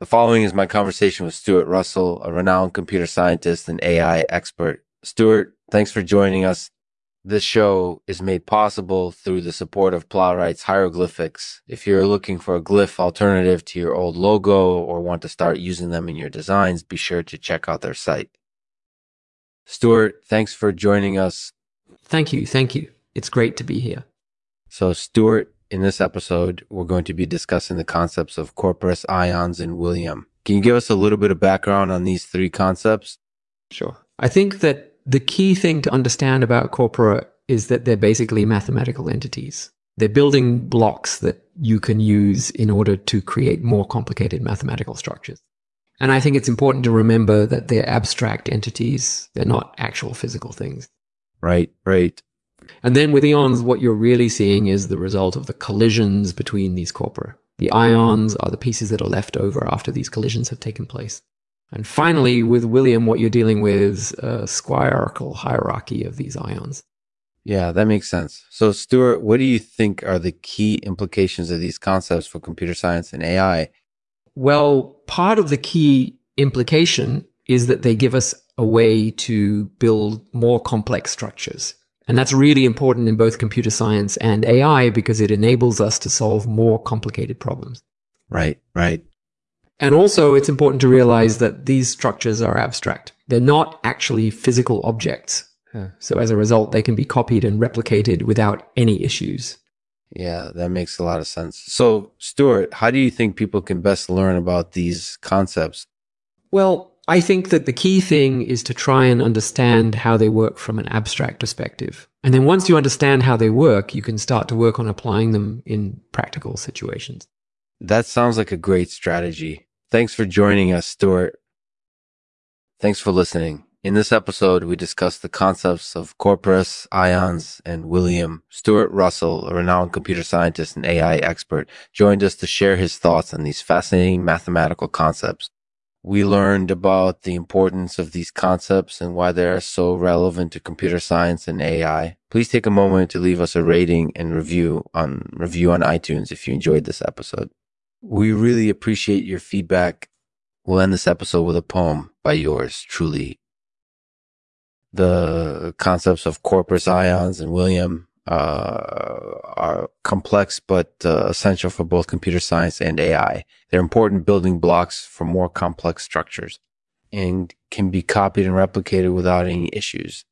The following is my conversation with Stuart Russell, a renowned computer scientist and AI expert. Stuart, thanks for joining us. This show is made possible through the support of Plowright's hieroglyphics. If you're looking for a glyph alternative to your old logo or want to start using them in your designs, be sure to check out their site. Stuart, thanks for joining us. Thank you. Thank you. It's great to be here. So, Stuart, in this episode, we're going to be discussing the concepts of corpus, ions, and William. Can you give us a little bit of background on these three concepts? Sure. I think that the key thing to understand about corpora is that they're basically mathematical entities. They're building blocks that you can use in order to create more complicated mathematical structures. And I think it's important to remember that they're abstract entities. They're not actual physical things. Right, right. And then with ions, what you're really seeing is the result of the collisions between these corpora. The ions are the pieces that are left over after these collisions have taken place. And finally, with William, what you're dealing with is a squircle hierarchy of these ions. Yeah, that makes sense. So, Stuart, what do you think are the key implications of these concepts for computer science and AI? Well, part of the key implication is that they give us a way to build more complex structures. And that's really important in both computer science and AI because it enables us to solve more complicated problems. Right, right. And also, it's important to realize that these structures are abstract. They're not actually physical objects. Uh, so as a result, they can be copied and replicated without any issues. Yeah, that makes a lot of sense. So, Stuart, how do you think people can best learn about these concepts? Well, I think that the key thing is to try and understand how they work from an abstract perspective. And then once you understand how they work, you can start to work on applying them in practical situations. That sounds like a great strategy. Thanks for joining us, Stuart. Thanks for listening. In this episode, we discussed the concepts of corpus, ions, and William. Stuart Russell, a renowned computer scientist and AI expert, joined us to share his thoughts on these fascinating mathematical concepts. We learned about the importance of these concepts and why they are so relevant to computer science and AI. Please take a moment to leave us a rating and review on review on iTunes if you enjoyed this episode. We really appreciate your feedback. We'll end this episode with a poem by yours truly. The concepts of corpus ions and William are complex but uh, essential for both computer science and AI. They're important building blocks for more complex structures and can be copied and replicated without any issues.